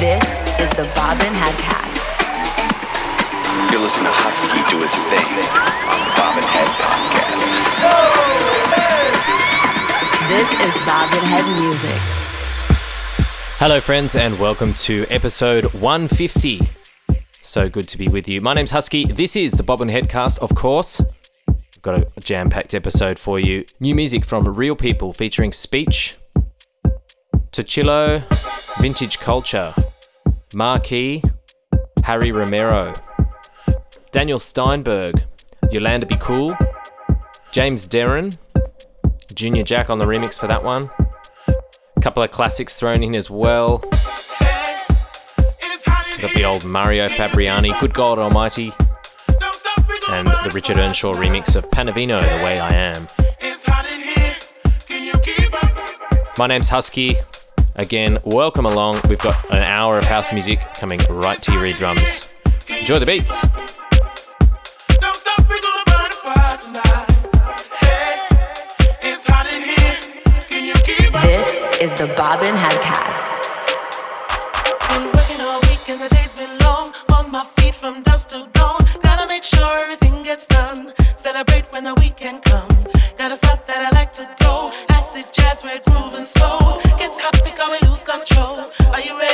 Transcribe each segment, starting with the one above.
This is the Bobbin Headcast. You're listening to Husky do his thing on the Bobbin Head Podcast. This is Bobbin Head Music. Hello, friends, and welcome to episode 150. So good to be with you. My name's Husky. This is the Bobbin Headcast, of course. I've got a jam packed episode for you. New music from Real People featuring Speech, Tochillo, Vintage Culture, Marquee, Harry Romero, Daniel Steinberg, Yolanda Be Cool, James Darren, Junior Jack on the remix for that one. A couple of classics thrown in as well. Got the old Mario Fabriani, Good God Almighty, and the Richard Earnshaw remix of Panavino, The Way I Am. My name's Husky. Again, welcome along. We've got an hour of house music coming right to your eardrums. Enjoy the beats. This is the Bobbin Headcast. Been working all week and the day's been long. On my feet from dusk to dawn. Gotta make sure everything gets done. Celebrate when the weekend comes. Got a spot that I like to go. Acid jazz, and soul. Gets hot because we lose control. Are you ready?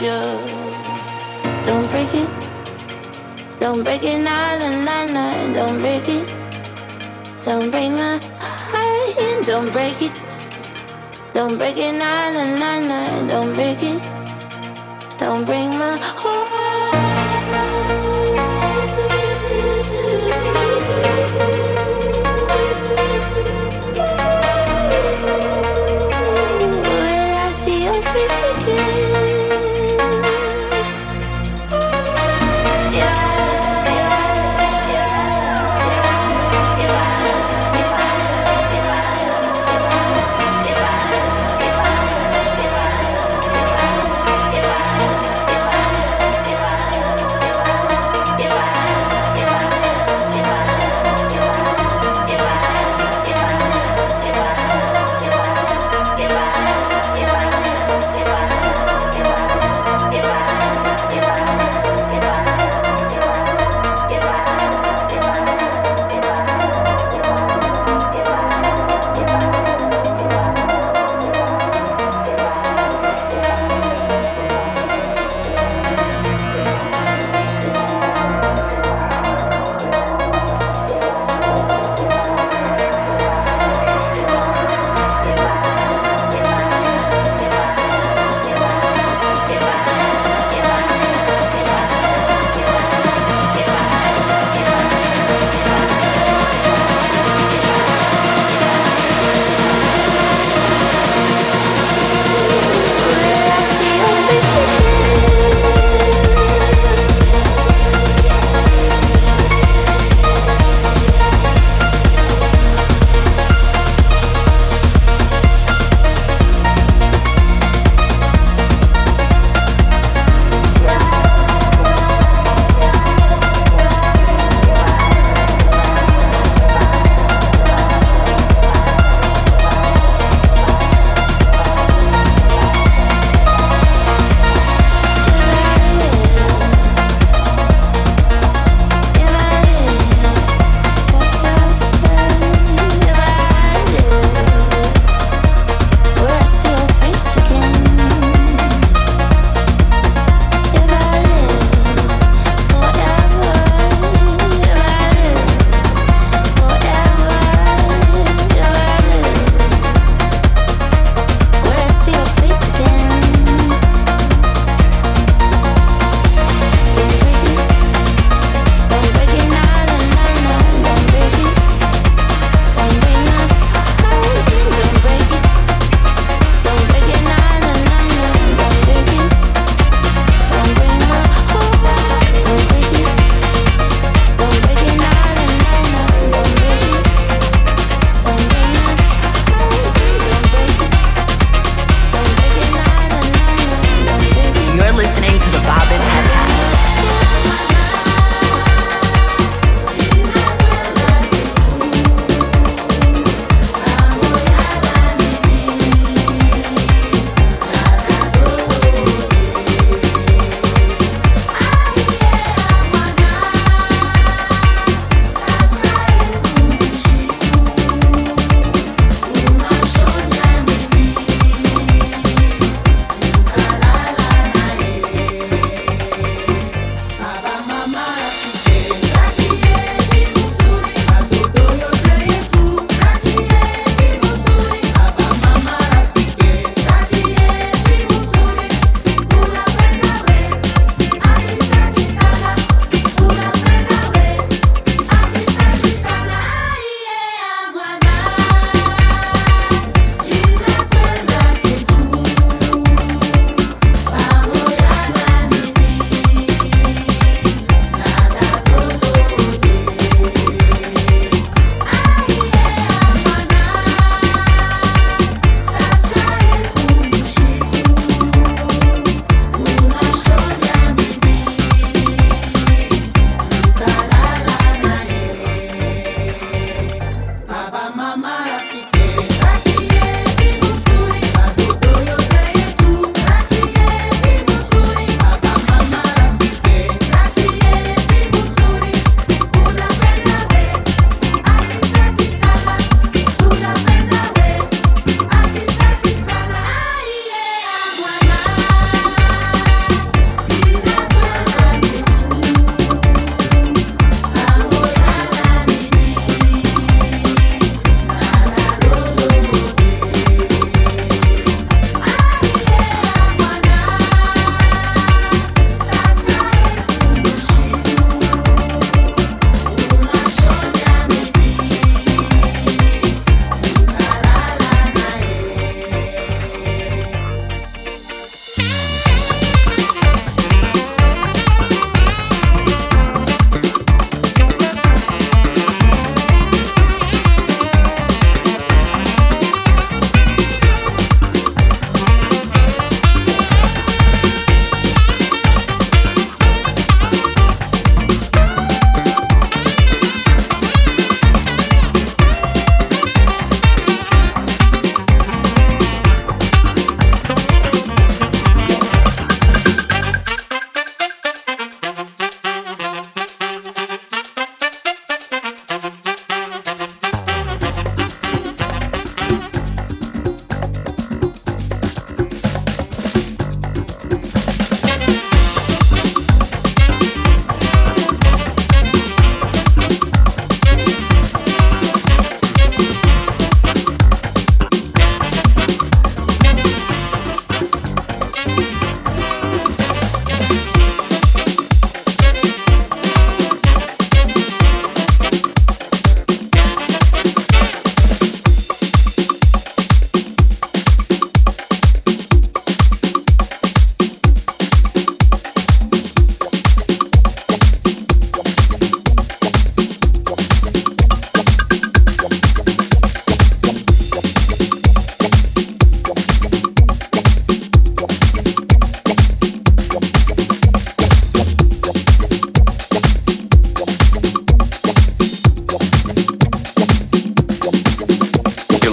need. Don't break it. Don't break it, nah, nah, nah, nah. Don't break it. Don't break my heart. Don't break it. Don't break it, nah, nah, nah, nah. Don't break it. Don't break my heart.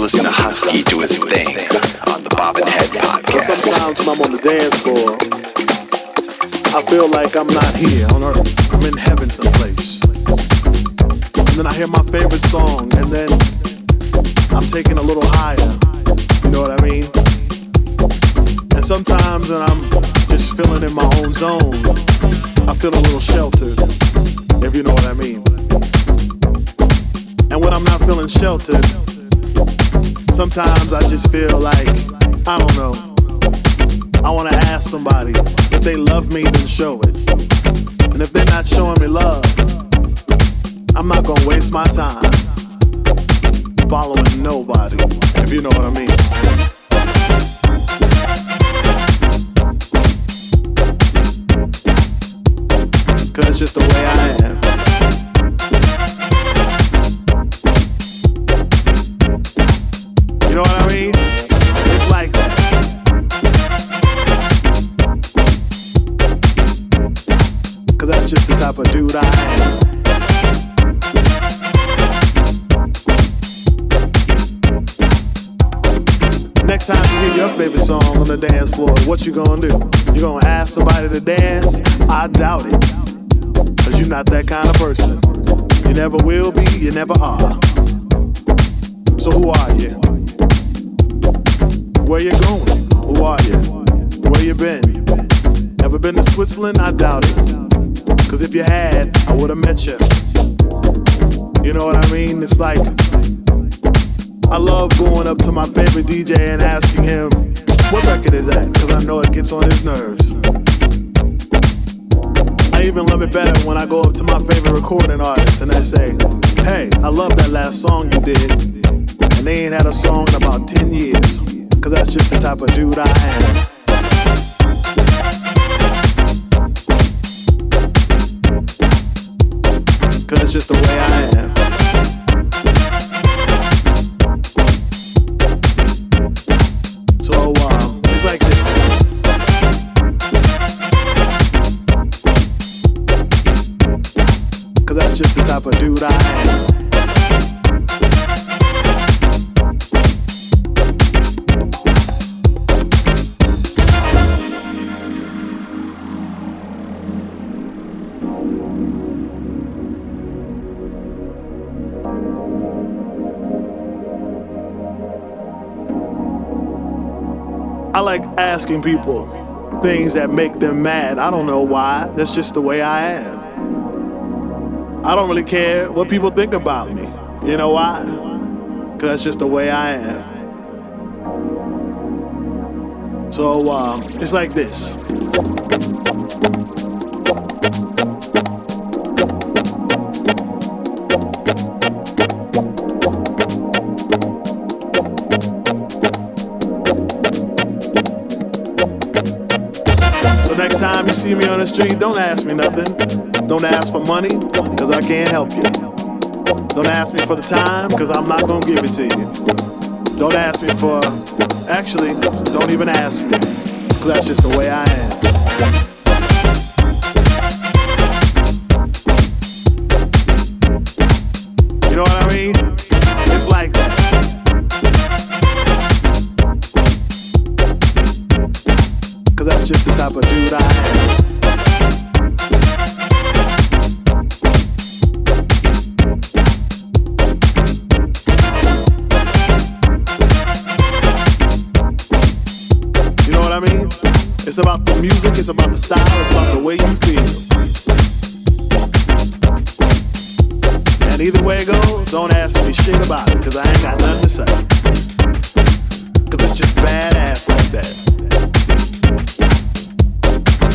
Listening to Husky do his thing on the Bobbin Head But podcast. sometimes when I'm on the dance floor, I feel like I'm not here on earth. I'm in heaven someplace. And then I hear my favorite song, and then I'm taken a little higher. You know what I mean? And sometimes when I'm just feeling in my own zone, I feel a little sheltered, if you know what I mean. And when I'm not feeling sheltered, sometimes I just feel like, I don't know. I wanna ask somebody if they love me, then show it. And if they're not showing me love, I'm not gonna waste my time following nobody, if you know what I mean. Cause it's just the way I am. Type of dude I am. Next time you hear your favorite song on the dance floor, what you gonna do? You gonna ask somebody to dance? I doubt it. Cause you're not that kind of person. You never will be, you never are. So who are you? Where you going? Who are you? Where you been? Ever been to Switzerland? I doubt it. Cause if you had, I would've met you. You know what I mean? It's like I love going up to my favorite DJ and asking him, what record is that? Cause I know it gets on his nerves. I even love it better when I go up to my favorite recording artist and I say, hey, I love that last song you did. And they ain't had a song in about 10 years. Cause that's just the type of dude I am. Cause it's just the way I am. So, uh, it's like this. Cause that's just the type of dude I am. Asking people things that make them mad. I don't know why. That's just the way I am. I don't really care what people think about me. You know why? Because that's just the way I am. So, um, it's like this. See me on the street, don't ask me nothing. Don't ask for money, cause I can't help you. Don't ask me for the time, cause I'm not gonna give it to you. Don't ask me for, actually, don't even ask me, cause that's just the way I am. You know what I mean? It's like that. Cause that's just the type of dude I It's about the music, it's about the style, it's about the way you feel. And either way it goes, don't ask me shit about it, cause I ain't got nothing to say. Cause it's just badass like that.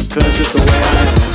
Cause it's just the way I am.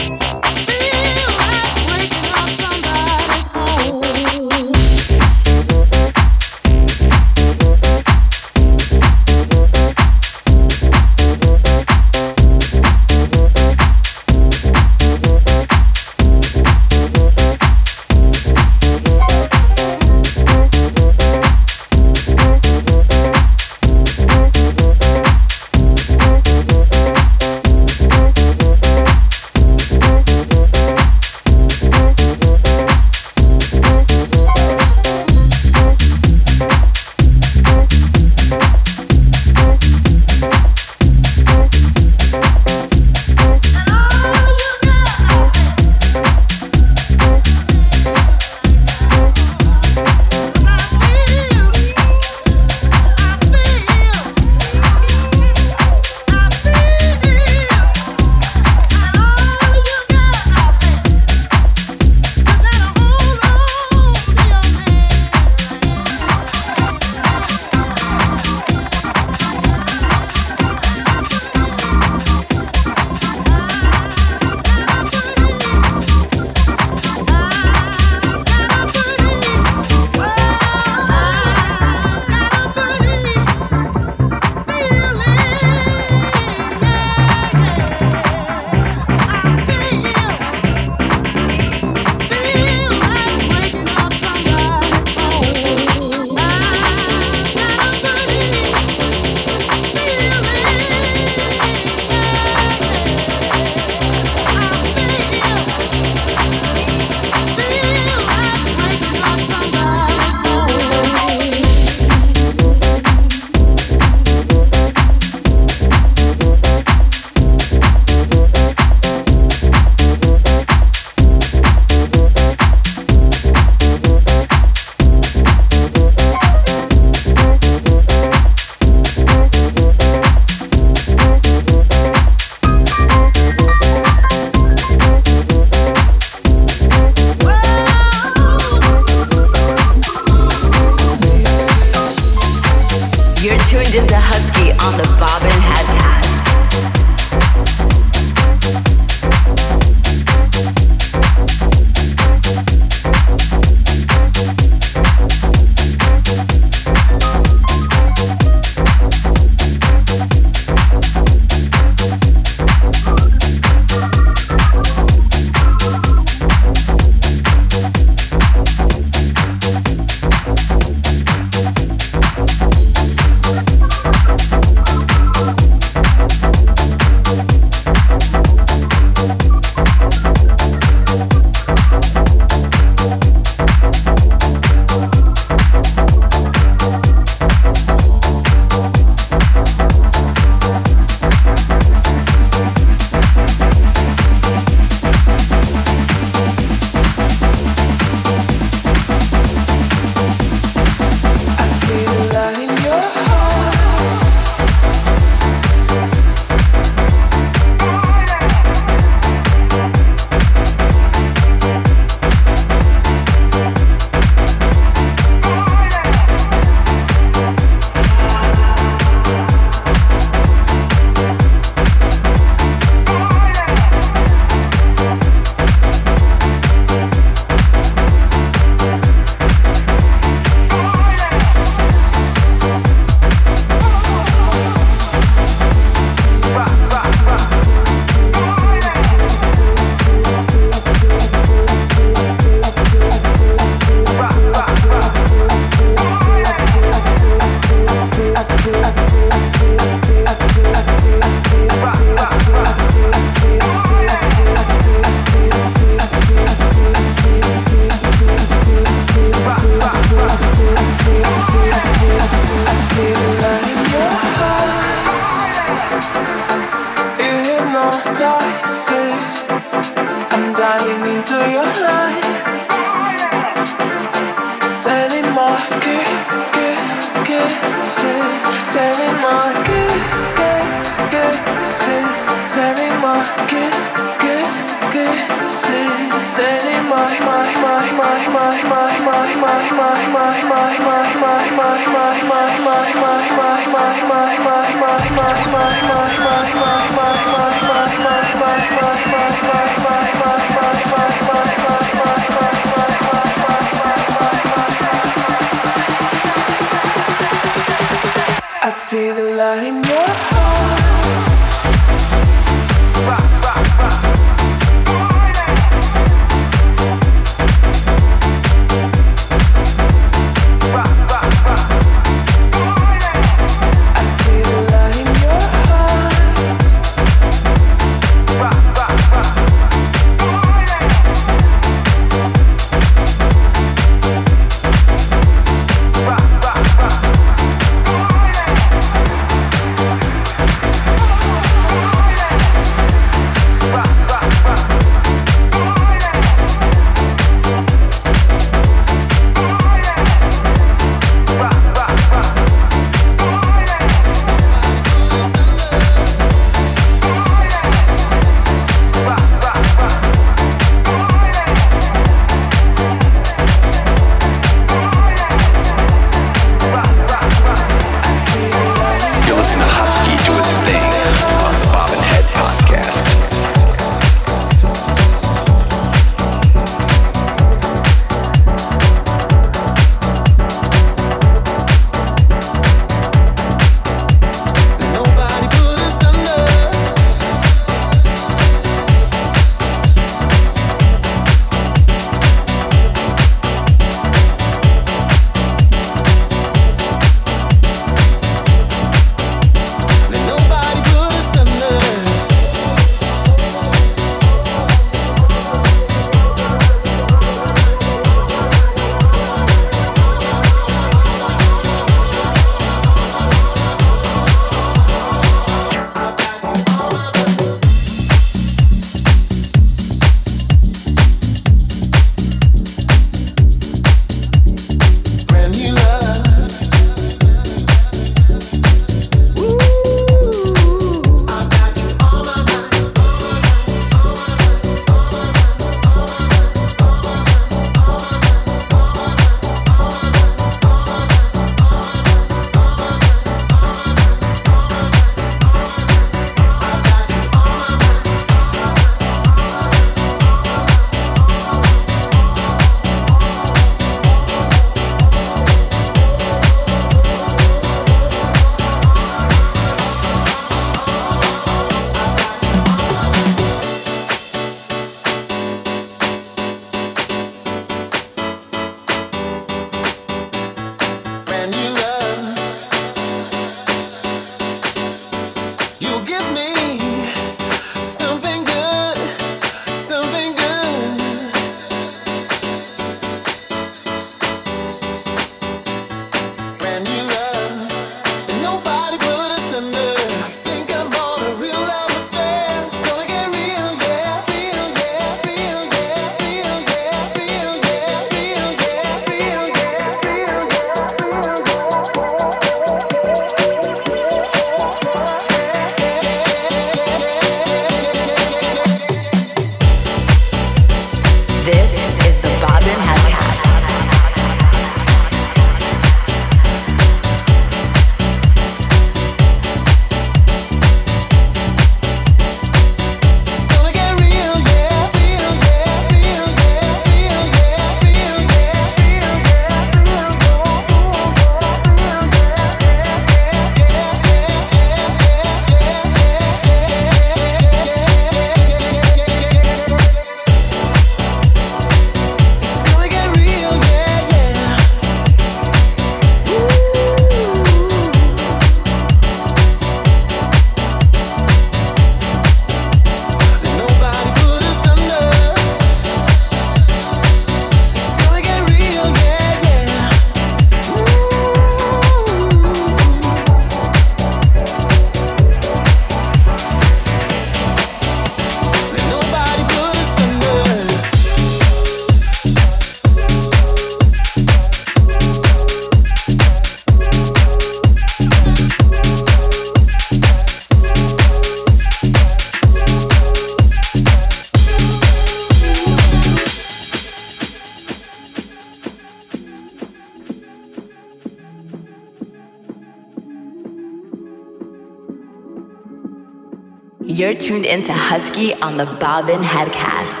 You're tuned into Husky on the Bobbin Headcast.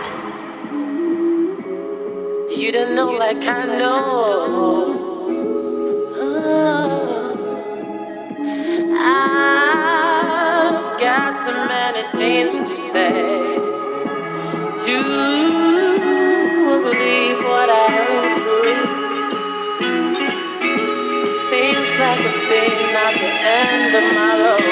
You don't know like I know. I've got so many things to say. You won't believe what I heard through. Seems like a thing at the end of my road.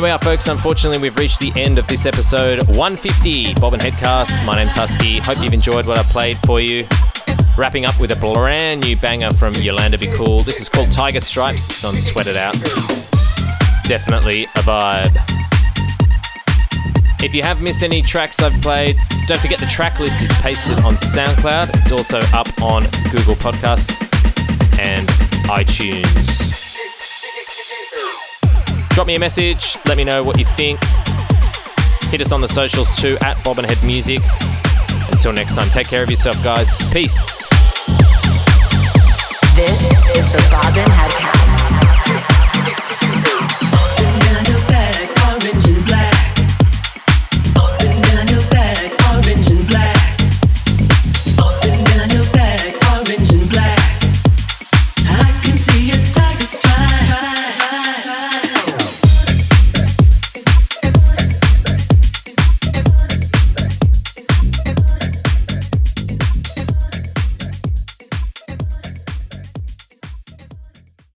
night. We are, folks. Unfortunately, we've reached the end of this episode 150 Bobbin Headcast. My name's Husky. Hope you've enjoyed what I played for you. Wrapping up with a brand new banger from Yolanda Be Cool. This is called Tiger Stripes. It's on Sweat It Out. Definitely a vibe. If you have missed any tracks I've played, don't forget the track list is pasted on SoundCloud. It's also up on Google Podcasts and iTunes. Drop me a message, let me know what you think. Hit us on the socials too at Bobbin Head Music. Until next time, take care of yourself, guys. Peace. This is the Bob